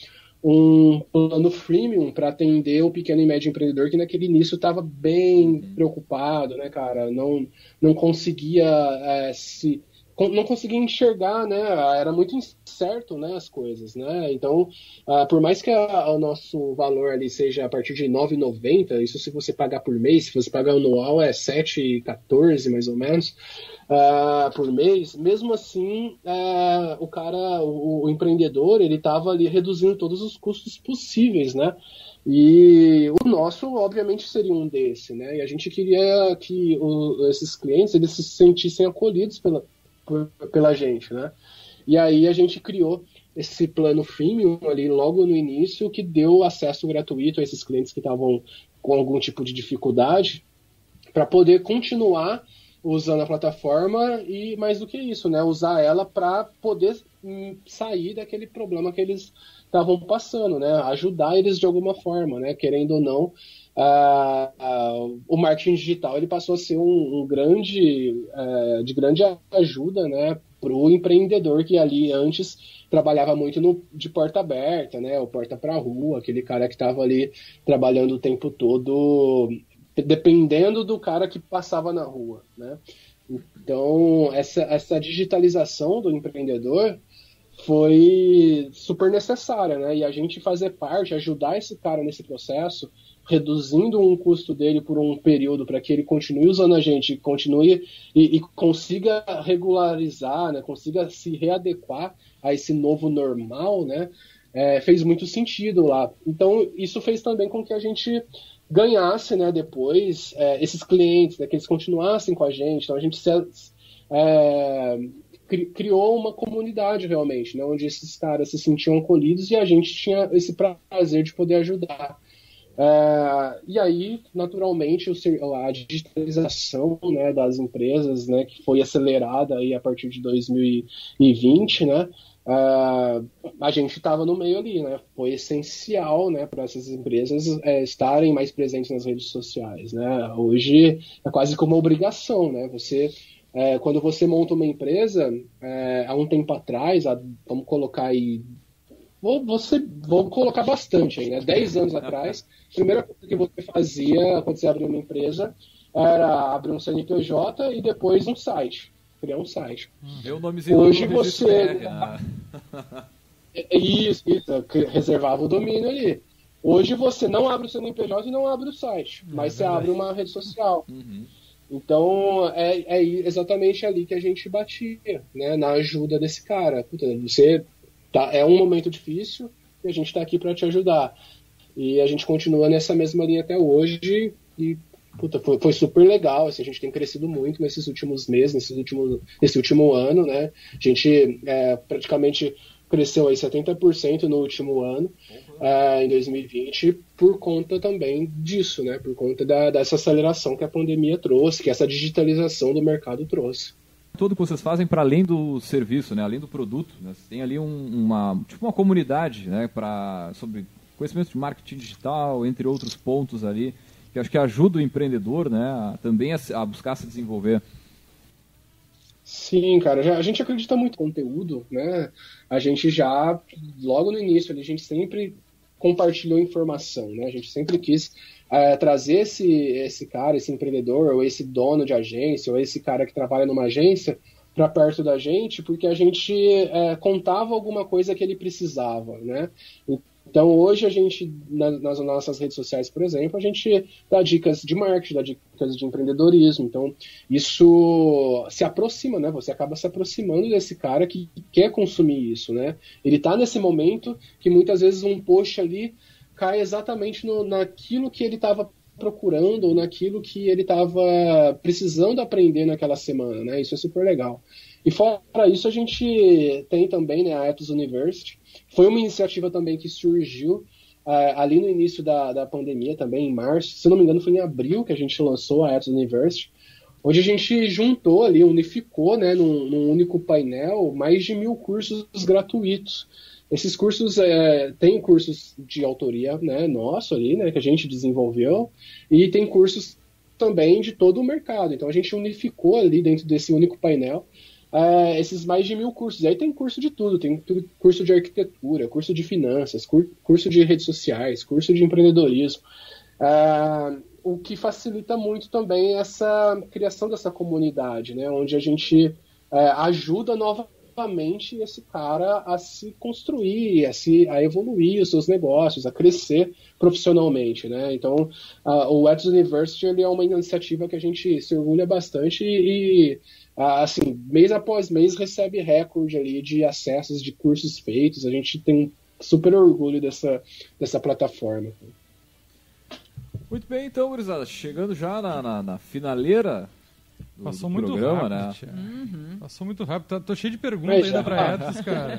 um plano freemium para atender o pequeno e médio empreendedor que naquele início estava bem preocupado, né, cara? Não, não conseguia é, se não conseguia enxergar, né? Era muito incerto, né, as coisas, né? Então, uh, por mais que a, o nosso valor ali seja a partir de 9,90, isso se você pagar por mês, se você pagar anual é 7,14 mais ou menos uh, por mês, mesmo assim, uh, o cara, o, o empreendedor, ele estava ali reduzindo todos os custos possíveis, né? E o nosso, obviamente, seria um desse, né? E a gente queria que o, esses clientes eles se sentissem acolhidos pela, pela gente, né? E aí a gente criou esse plano freemium ali logo no início que deu acesso gratuito a esses clientes que estavam com algum tipo de dificuldade para poder continuar usando a plataforma e mais do que isso, né, usar ela para poder hum, sair daquele problema que eles estavam passando, né, ajudar eles de alguma forma, né, querendo ou não, o marketing digital ele passou a ser um, um grande, uh, de grande ajuda, né, para o empreendedor que ali antes trabalhava muito no, de porta aberta, né, o porta para rua, aquele cara que estava ali trabalhando o tempo todo, dependendo do cara que passava na rua, né. Então essa, essa digitalização do empreendedor foi super necessária, né? E a gente fazer parte, ajudar esse cara nesse processo, reduzindo um custo dele por um período para que ele continue usando a gente, continue e, e, consiga regularizar, né, consiga se readequar a esse novo normal, né, é, fez muito sentido lá. Então isso fez também com que a gente ganhasse, né, depois é, esses clientes, né, que eles continuassem com a gente. Então a gente se, é, criou uma comunidade realmente, né, onde esses caras se sentiam acolhidos e a gente tinha esse prazer de poder ajudar. Uh, e aí, naturalmente, o, a digitalização né, das empresas, né, que foi acelerada aí a partir de 2020, né, uh, a gente estava no meio ali, né, foi essencial né, para essas empresas é, estarem mais presentes nas redes sociais. Né. Hoje é quase como uma obrigação, né, você é, quando você monta uma empresa, é, há um tempo atrás, há, vamos colocar aí Vou, você, vou colocar bastante aí, né? 10 anos atrás, a primeira coisa que você fazia quando você abria uma empresa era abrir um CNPJ e depois um site. Criar um site. Meu hum. nomezinho Hoje você. Né? É, é isso, isso, reservava o domínio ali. Hoje você não abre o CNPJ e não abre o site, é mas você abre uma rede social. Uhum. Então é, é exatamente ali que a gente batia, né? Na ajuda desse cara. Puta, você Tá? É um momento difícil e a gente está aqui para te ajudar. E a gente continua nessa mesma linha até hoje e puta, foi, foi, super legal. Assim, a gente tem crescido muito nesses últimos meses, nesses últimos, nesse último ano. Né? A gente é, praticamente cresceu aí 70% no último ano, uhum. é, em 2020, por conta também disso, né? por conta da, dessa aceleração que a pandemia trouxe, que essa digitalização do mercado trouxe todo que vocês fazem para além do serviço, né? além do produto. Né? Ali um, uma, tipo uma comunidade né? pra, sobre conhecimento de marketing digital, entre outros pontos ali, que acho que ajuda o empreendedor né? A, também a, a, buscar se desenvolver. Sim, cara, já, a gente acredita muito no conteúdo, né? A gente já, logo no início, a gente sempre compartilhou informação, né? A gente sempre quis é, trazer esse, esse cara, esse empreendedor, ou esse dono de agência, ou esse cara que trabalha numa agência, para perto da gente, porque a gente é, contava alguma coisa que ele precisava, né? Então hoje a gente, nas nossas redes sociais, por exemplo, a gente dá dicas de marketing, dá dicas de empreendedorismo. Então isso se aproxima, né? Você acaba se aproximando desse cara que quer consumir isso, né? Ele está nesse momento que muitas vezes um post ali cai exatamente no, naquilo que ele estava procurando ou naquilo que ele estava precisando aprender naquela semana, né? Isso é super legal. E fora isso, a gente tem também né, a Ethos University. Foi uma iniciativa também que surgiu uh, ali no início da, da pandemia, também em março. Se não me engano, foi em abril que a gente lançou a Ethos University, onde a gente juntou ali, unificou né, num, num único painel mais de mil cursos gratuitos esses cursos é, tem cursos de autoria né, nosso ali, né, que a gente desenvolveu, e tem cursos também de todo o mercado. Então a gente unificou ali dentro desse único painel é, esses mais de mil cursos. Aí tem curso de tudo, tem curso de arquitetura, curso de finanças, curso de redes sociais, curso de empreendedorismo. É, o que facilita muito também essa criação dessa comunidade, né, onde a gente é, ajuda nova novamente esse cara a se construir, a, se, a evoluir os seus negócios, a crescer profissionalmente, né? Então, uh, o Eds University ele é uma iniciativa que a gente se orgulha bastante e, assim, mês após mês recebe recorde ali de acessos de cursos feitos. A gente tem super orgulho dessa, dessa plataforma. Muito bem, então, gurizada, chegando já na, na, na finaleira do, Passou do muito programa, rápido, né? Uhum. Passou muito rápido. Tô, tô cheio de perguntas ainda pra Etos, cara.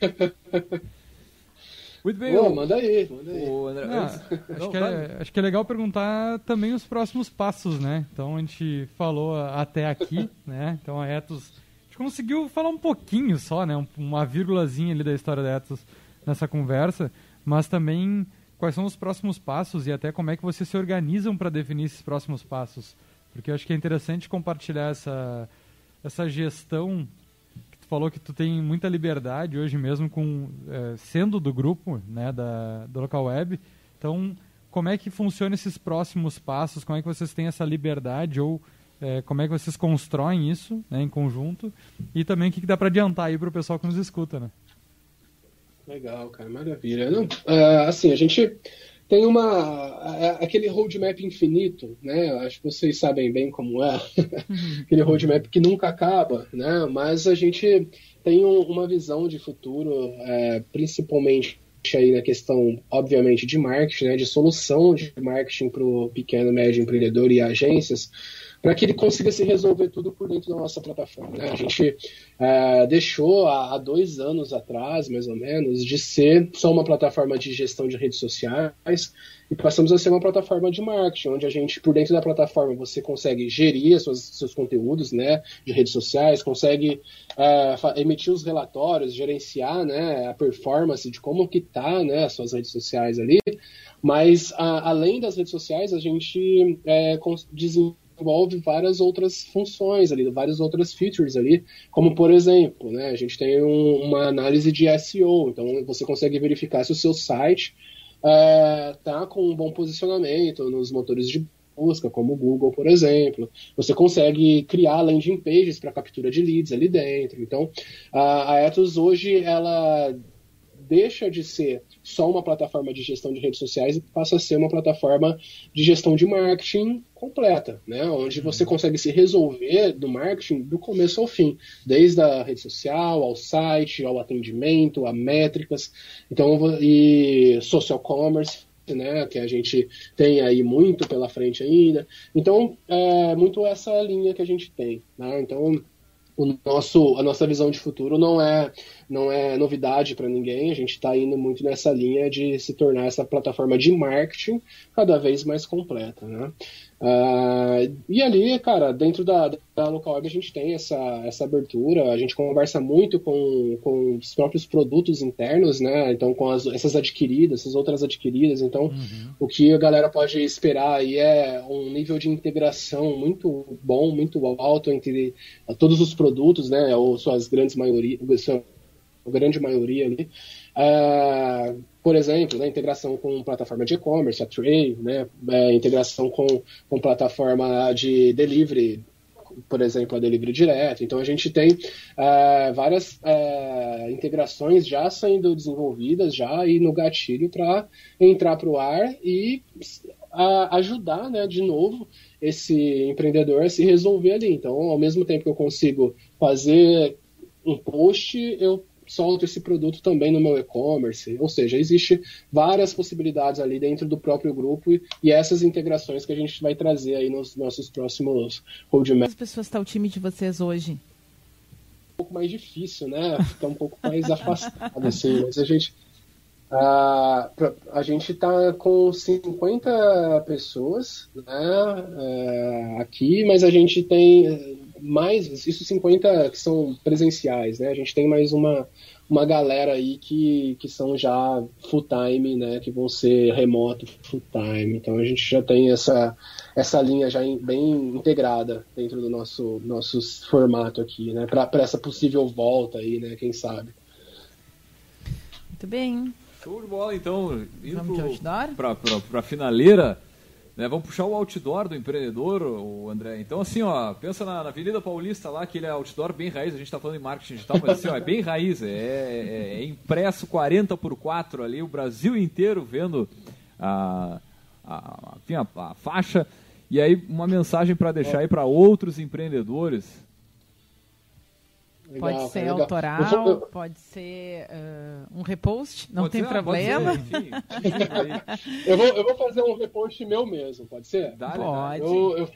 Muito bem, Pô, manda aí. Manda aí. André, ah, acho, Não, que é, acho, que é, legal perguntar também os próximos passos, né? Então a gente falou até aqui, né? Então a Etos. A gente conseguiu falar um pouquinho só, né? Uma vírgulazinha ali da história da Etos nessa conversa, mas também quais são os próximos passos e até como é que vocês se organizam para definir esses próximos passos. Porque eu acho que é interessante compartilhar essa, essa gestão que tu falou que tu tem muita liberdade hoje mesmo com é, sendo do grupo, né, da, do local web. Então, como é que funciona esses próximos passos? Como é que vocês têm essa liberdade ou é, como é que vocês constroem isso né, em conjunto? E também o que, que dá para adiantar aí para o pessoal que nos escuta, né? Legal, cara, maravilha. Não, uh, assim, a gente tem uma aquele roadmap infinito, né? Acho que vocês sabem bem como é uhum. aquele roadmap que nunca acaba, né? Mas a gente tem um, uma visão de futuro, é, principalmente aí na questão, obviamente, de marketing, né? De solução de marketing para o pequeno médio empreendedor e agências para que ele consiga se resolver tudo por dentro da nossa plataforma. Né? A gente é, deixou há, há, dois anos atrás, mais ou menos, de ser só uma plataforma de gestão de redes sociais e passamos a ser uma plataforma de marketing, onde a gente, por dentro da plataforma, você consegue gerir suas, seus conteúdos né, de redes sociais, consegue é, emitir os relatórios, gerenciar né, a performance de como que está né, as suas redes sociais ali, mas a, além das redes sociais, a gente é, desenvolve envolve várias outras funções ali, várias outras features ali, como por exemplo, né, a gente tem um, uma análise de SEO, então você consegue verificar se o seu site está é, com um bom posicionamento nos motores de busca, como o Google, por exemplo. Você consegue criar landing pages para captura de leads ali dentro. Então, a, a Ethos hoje ela deixa de ser só uma plataforma de gestão de redes sociais e passa a ser uma plataforma de gestão de marketing completa, né? onde você uhum. consegue se resolver do marketing do começo ao fim, desde a rede social, ao site, ao atendimento, a métricas, então e social commerce, né, que a gente tem aí muito pela frente ainda. Então, é muito essa linha que a gente tem. Né? Então, o nosso, a nossa visão de futuro não é, não é novidade para ninguém. A gente está indo muito nessa linha de se tornar essa plataforma de marketing cada vez mais completa. Né? Uh, e ali, cara, dentro da, da a gente tem essa, essa abertura, a gente conversa muito com, com os próprios produtos internos, né? Então, com as, essas adquiridas, essas outras adquiridas. Então, uhum. o que a galera pode esperar aí é um nível de integração muito bom, muito alto entre todos os produtos, né? Ou suas grandes maioria, sua grande maioria ali. Uh, por exemplo, né, integração com plataforma de e-commerce, a Tray, né, é, integração com, com plataforma de delivery, por exemplo, a delivery direto. Então a gente tem uh, várias uh, integrações já sendo desenvolvidas já e no gatilho para entrar para o ar e uh, ajudar, né, de novo esse empreendedor a se resolver ali. Então, ao mesmo tempo que eu consigo fazer um post, eu solto esse produto também no meu e-commerce. Ou seja, existe várias possibilidades ali dentro do próprio grupo e, e essas integrações que a gente vai trazer aí nos nossos próximos roadmaps. As pessoas estão tá o time de vocês hoje? Um pouco mais difícil, né? Ficar um pouco mais afastado, assim, mas a gente a, a gente está com 50 pessoas né, é, aqui, mas a gente tem mais, isso 50 que são presenciais, né? A gente tem mais uma, uma galera aí que, que são já full time, né? Que vão ser remoto full time. Então a gente já tem essa, essa linha já bem integrada dentro do nosso, nosso formato aqui, né? Para essa possível volta aí, né? Quem sabe. Muito bem. Show de bola, então. Indo para a finaleira. Né, vamos puxar o outdoor do empreendedor, o André. Então, assim, ó, pensa na, na Avenida Paulista lá, que ele é outdoor bem raiz. A gente está falando em marketing digital, mas assim, ó, é bem raiz. É, é, é, impresso 40 por 4 ali, o Brasil inteiro vendo a, a, a, a faixa. E aí, uma mensagem para deixar aí para outros empreendedores Legal, pode ser legal. autoral, eu... pode ser uh, um repost, não pode tem ser, problema. eu, vou, eu vou fazer um repost meu mesmo, pode ser? Dá, pode. Eu, eu,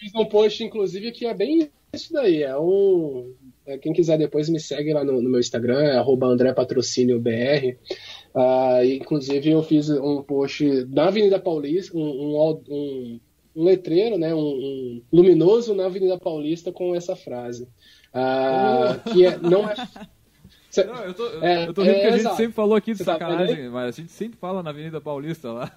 fiz um post, inclusive, que é bem isso daí. É um. É, quem quiser depois me segue lá no, no meu Instagram, é @andrepatrocíniobr. Uh, inclusive, eu fiz um post na Avenida Paulista, um, um, um, um letreiro, né, um, luminoso na Avenida Paulista com essa frase. Uh, que é, não é. Não, eu tô, eu, é, eu tô rindo é, que a gente exato. sempre falou aqui de tá sacanagem, tá mas a gente sempre fala na Avenida Paulista lá.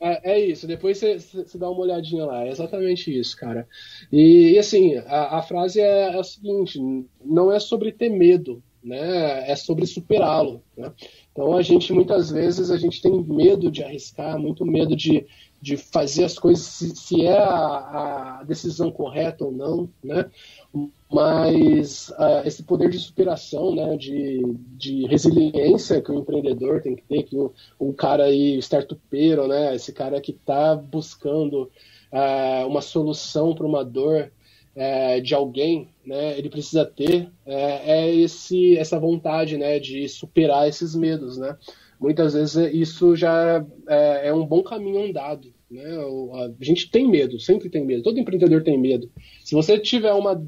É, é isso, depois você, você, dá uma olhadinha lá, é exatamente isso, cara. E, e assim, a, a frase é, é a seguinte: não é sobre ter medo, né, é sobre superá-lo. Né? Então a gente muitas vezes a gente tem medo de arriscar, muito medo de, de fazer as coisas se, se é a, a, decisão correta ou não, né? Mas uh, esse poder de superação, né, de, de resiliência que o empreendedor tem que ter, que o, o cara aí, o startupeiro, né, esse cara que está buscando uh, uma solução para uma dor, é, de alguém, né, ele precisa ter é, é, esse, essa vontade né, de superar esses medos. Né? Muitas vezes isso já é, é um bom caminho andado. Né? A gente tem medo, sempre tem medo. Todo empreendedor tem medo. Se você tiver uma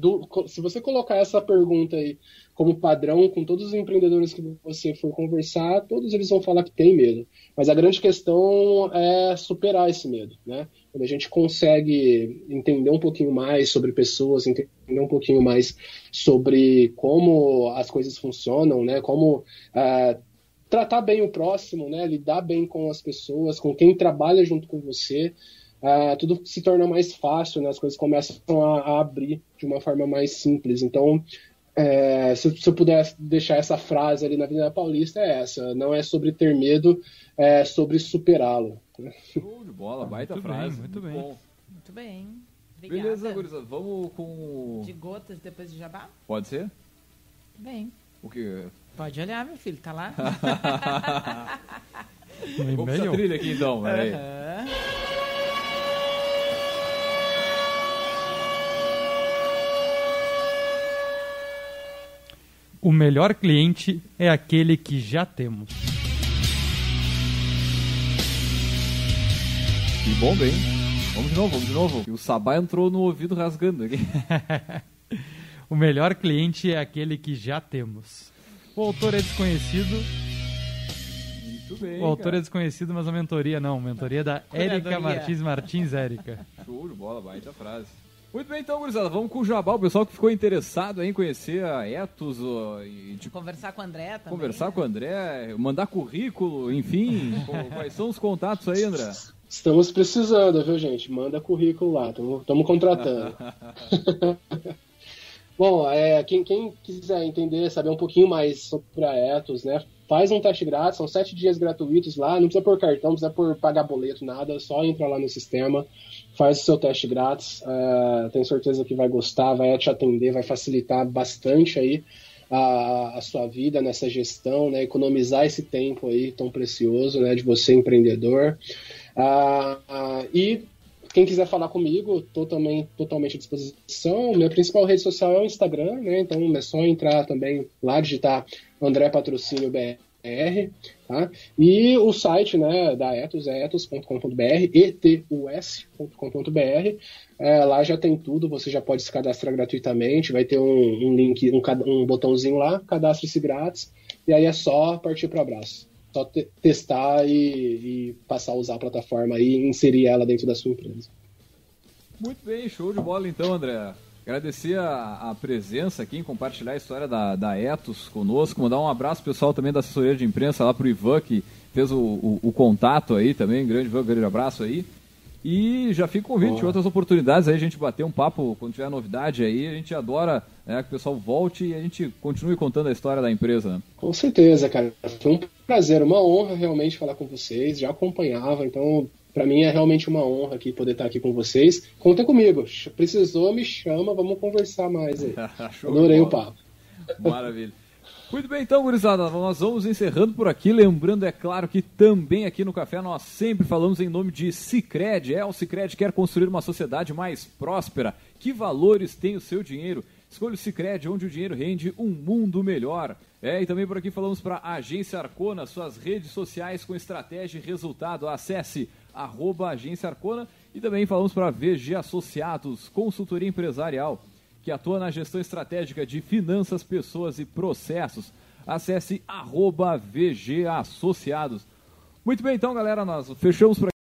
se você colocar essa pergunta aí como padrão com todos os empreendedores que você for conversar, todos eles vão falar que tem medo. Mas a grande questão é superar esse medo, né? Quando a gente consegue entender um pouquinho mais sobre pessoas, entender um pouquinho mais sobre como as coisas funcionam, né? Como uh, tratar bem o próximo, né? Lidar bem com as pessoas, com quem trabalha junto com você, uh, tudo se torna mais fácil, né? As coisas começam a, a abrir de uma forma mais simples. Então, é, se, se, eu puder deixar essa frase ali na Avenida Paulista, é essa: não é sobre ter medo, é sobre superá-lo. Show de bola, baita muito frase. Bem, muito, muito bem. Bom. Muito bem. Obrigada. Beleza, gurizada, vamos com. De gotas depois de jabá? Pode ser? Bem. O que? Pode olhar, meu filho, tá lá? Vamos a trilha aqui então, peraí. Uhum. O melhor cliente é aquele que já temos. Que bom, bem. Vamos de novo, vamos de novo. E o Sabá entrou no ouvido rasgando aqui. o melhor cliente é aquele que já temos. O autor é desconhecido. Muito bem. O autor cara. é desconhecido, mas a mentoria não. Mentoria da Érica Martins Martins Érica. Show de bola, baita frase. Muito bem, então, gurizada, vamos com o Jabá, o pessoal que ficou interessado em conhecer a Etos e de conversar com o André também. Conversar né? com o André, mandar currículo, enfim. quais são os contatos aí, André? Estamos precisando, viu, gente? Manda currículo lá, estamos contratando. Bom, é, quem, quem, quiser entender, saber um pouquinho mais sobre a Etos, né? Faz um teste grátis, são sete dias gratuitos lá, não precisa por cartão, não precisa por pagar boleto, nada, só entra lá no sistema, faz o seu teste grátis, uh, tenho certeza que vai gostar, vai te atender, vai facilitar bastante aí a, a sua vida nessa gestão, né? Economizar esse tempo aí tão precioso, né? De você empreendedor. Uh, uh, e quem quiser falar comigo, estou também totalmente à disposição. Minha principal rede social é o Instagram, né? Então é só entrar também lá, digitar André Patrocínio BR, tá? E o site, né, da Etos é etos.com.br, etus.com.br. É, lá já tem tudo, você já pode se cadastrar gratuitamente, vai ter um, um link, um, um botãozinho lá, cadastre-se grátis, e aí é só partir para o abraço só te testar e, e, passar a usar a plataforma e inserir ela dentro da sua empresa. Muito bem, show de bola então, André. Agradecer a, a presença aqui em compartilhar a história da, da Etos conosco, mandar um abraço pessoal também da assessoria de imprensa lá para o Ivan, que fez o, o, o, contato aí também, grande Ivan, grande abraço aí. E já fica o convite, outras oportunidades aí, a gente bater um papo quando tiver novidade aí, a gente adora né, que o pessoal volte e a gente continue contando a história da empresa. Né? Com certeza, cara. Foi um prazer, uma honra realmente falar com vocês, já acompanhava, então para mim é realmente uma honra aqui poder estar aqui com vocês. Conta comigo, precisou, me chama, vamos conversar mais aí. Adorei o papo. Maravilha. Muito bem, então, gurizada, nós vamos encerrando por aqui. Lembrando, é claro, que também aqui no Café nós sempre falamos em nome de Cicred. É, o Cicred quer construir uma sociedade mais próspera. Que valores tem o seu dinheiro? Escolha o Cicred, onde o dinheiro rende um mundo melhor. É, e também por aqui falamos para a Agência Arcona, suas redes sociais com estratégia e resultado. Acesse arroba Agência Arcona e também falamos para VG Associados, consultoria empresarial que atua na gestão estratégica de finanças, pessoas e processos. Acesse arroba VG Associados. Muito bem, então, galera, nós fechamos aqui.